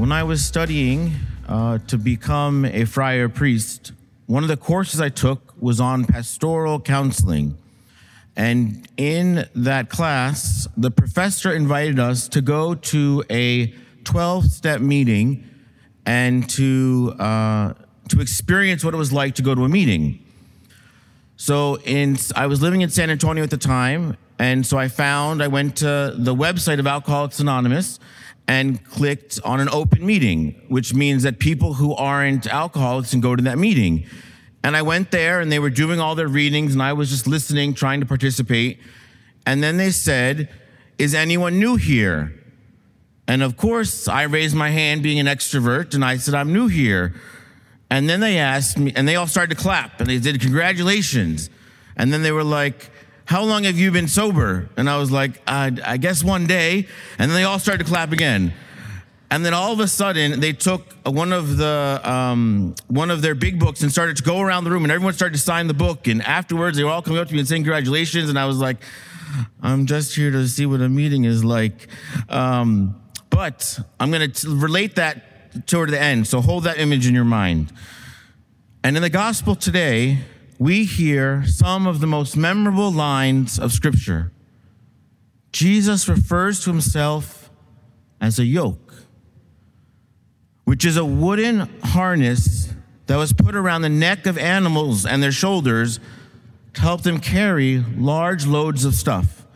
When I was studying uh, to become a friar priest, one of the courses I took was on pastoral counseling. And in that class, the professor invited us to go to a 12 step meeting and to, uh, to experience what it was like to go to a meeting. So in, I was living in San Antonio at the time, and so I found, I went to the website of Alcoholics Anonymous and clicked on an open meeting, which means that people who aren't alcoholics can go to that meeting. And I went there and they were doing all their readings and I was just listening, trying to participate. And then they said, Is anyone new here? And of course, I raised my hand being an extrovert and I said, I'm new here. And then they asked me, and they all started to clap and they did congratulations. And then they were like, how long have you been sober? And I was like, I, I guess one day. And then they all started to clap again. And then all of a sudden, they took one of the um, one of their big books and started to go around the room, and everyone started to sign the book. And afterwards, they were all coming up to me and saying congratulations. And I was like, I'm just here to see what a meeting is like. Um, but I'm going to relate that toward the end. So hold that image in your mind. And in the gospel today, we hear some of the most memorable lines of Scripture. Jesus refers to himself as a yoke, which is a wooden harness that was put around the neck of animals and their shoulders to help them carry large loads of stuff,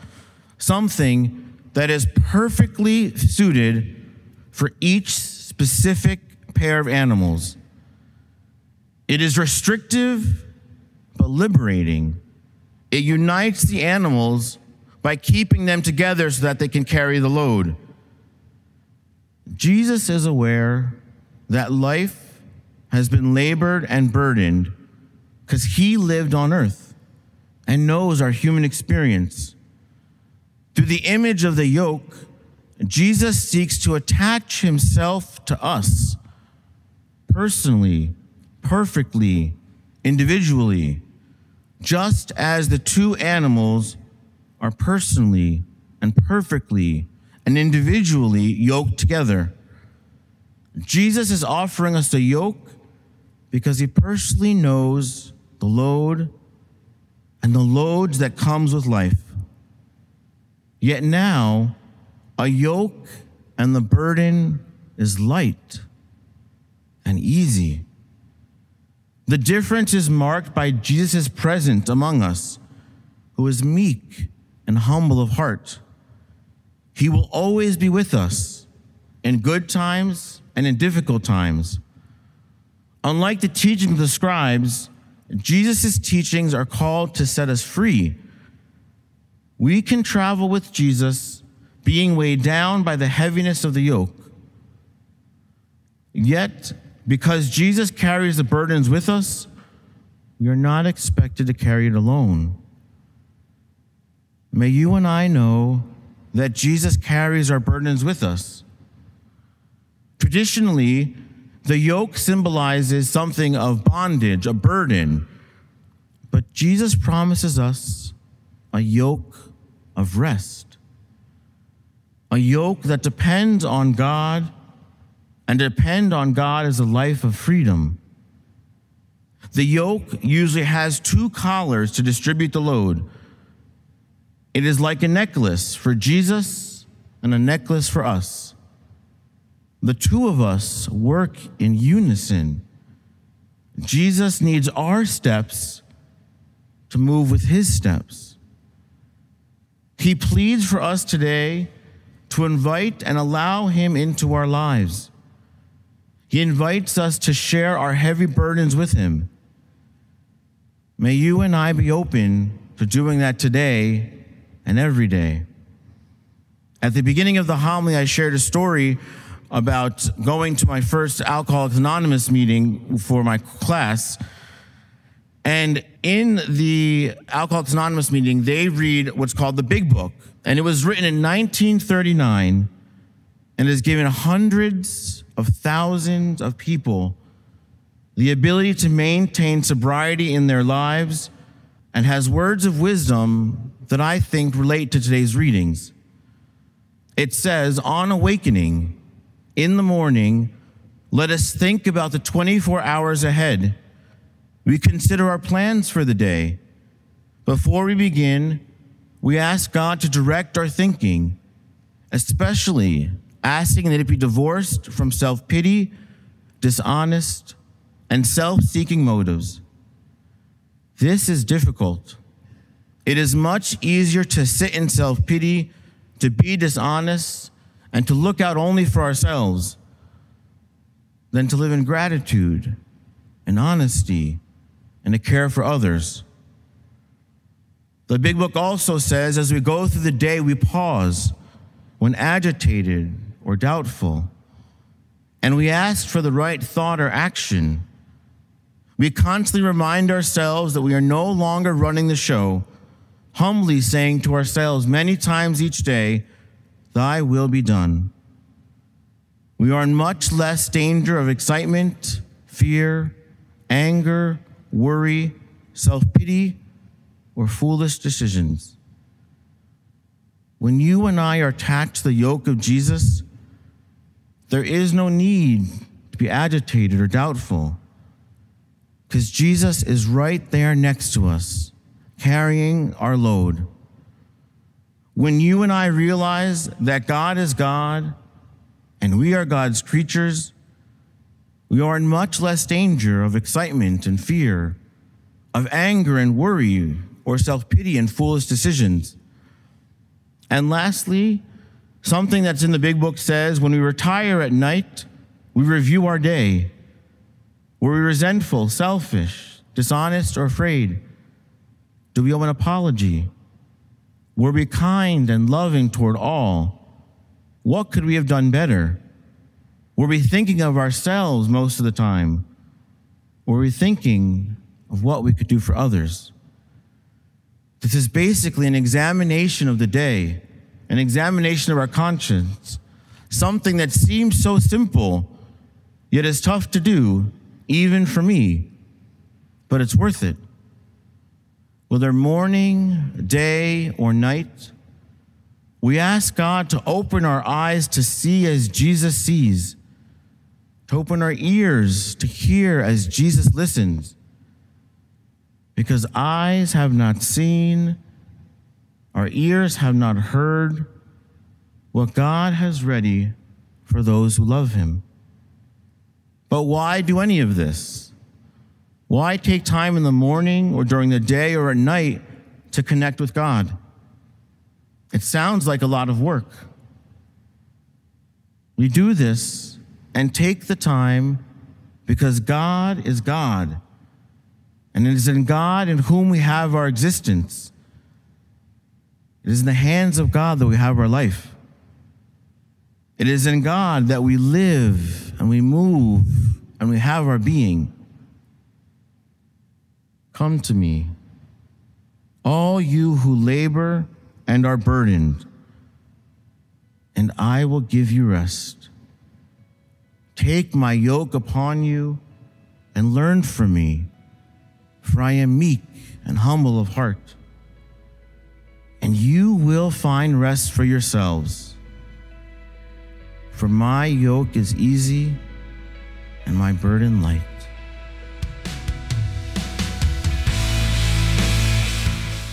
something that is perfectly suited for each specific pair of animals. It is restrictive but liberating. It unites the animals by keeping them together so that they can carry the load. Jesus is aware that life has been labored and burdened because he lived on earth and knows our human experience. Through the image of the yoke, Jesus seeks to attach himself to us personally, perfectly, individually just as the two animals are personally and perfectly and individually yoked together. Jesus is offering us the yoke because he personally knows the load and the loads that comes with life. Yet now, a yoke and the burden is light and easy. The difference is marked by Jesus' presence among us, who is meek and humble of heart. He will always be with us in good times and in difficult times. Unlike the teaching of the scribes, Jesus' teachings are called to set us free. We can travel with Jesus, being weighed down by the heaviness of the yoke. Yet, because Jesus carries the burdens with us, we are not expected to carry it alone. May you and I know that Jesus carries our burdens with us. Traditionally, the yoke symbolizes something of bondage, a burden. But Jesus promises us a yoke of rest, a yoke that depends on God and depend on God as a life of freedom. The yoke usually has two collars to distribute the load. It is like a necklace for Jesus and a necklace for us. The two of us work in unison. Jesus needs our steps to move with his steps. He pleads for us today to invite and allow him into our lives. He invites us to share our heavy burdens with Him. May you and I be open to doing that today and every day. At the beginning of the homily, I shared a story about going to my first Alcoholics Anonymous meeting for my class. And in the Alcoholics Anonymous meeting, they read what's called the Big Book. And it was written in 1939 and has given hundreds of thousands of people the ability to maintain sobriety in their lives and has words of wisdom that I think relate to today's readings. It says, On awakening, in the morning, let us think about the 24 hours ahead. We consider our plans for the day. Before we begin, we ask God to direct our thinking, especially asking that it be divorced from self pity, dishonest, and self seeking motives. This is difficult. It is much easier to sit in self pity, to be dishonest, and to look out only for ourselves than to live in gratitude and honesty and to care for others. The big book also says as we go through the day, we pause when agitated or doubtful, and we ask for the right thought or action. We constantly remind ourselves that we are no longer running the show, humbly saying to ourselves many times each day, Thy will be done. We are in much less danger of excitement, fear, anger, worry, self pity, or foolish decisions. When you and I are attached to the yoke of Jesus, there is no need to be agitated or doubtful because Jesus is right there next to us, carrying our load. When you and I realize that God is God and we are God's creatures, we are in much less danger of excitement and fear, of anger and worry, or self pity and foolish decisions. And lastly, something that's in the big book says when we retire at night, we review our day. Were we resentful, selfish, dishonest, or afraid? Do we owe an apology? Were we kind and loving toward all? What could we have done better? Were we thinking of ourselves most of the time? Were we thinking of what we could do for others? This is basically an examination of the day, an examination of our conscience, something that seems so simple, yet is tough to do, even for me, but it's worth it whether morning, day, or night, we ask God to open our eyes to see as Jesus sees, to open our ears to hear as Jesus listens. Because eyes have not seen, our ears have not heard what God has ready for those who love him. But why do any of this? Why take time in the morning or during the day or at night to connect with God? It sounds like a lot of work. We do this and take the time because God is God. And it is in God in whom we have our existence. It is in the hands of God that we have our life. It is in God that we live and we move and we have our being. Come to me, all you who labor and are burdened, and I will give you rest. Take my yoke upon you and learn from me, for I am meek and humble of heart, find rest for yourselves. For my yoke is easy and my burden light.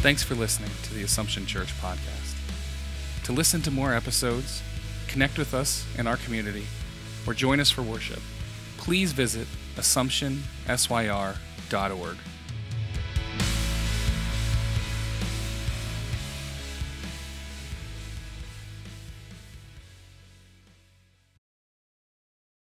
Thanks for listening to the Assumption Church podcast. To listen to more episodes, connect with us in our community, or join us for worship, please visit AssumptionSYR.org.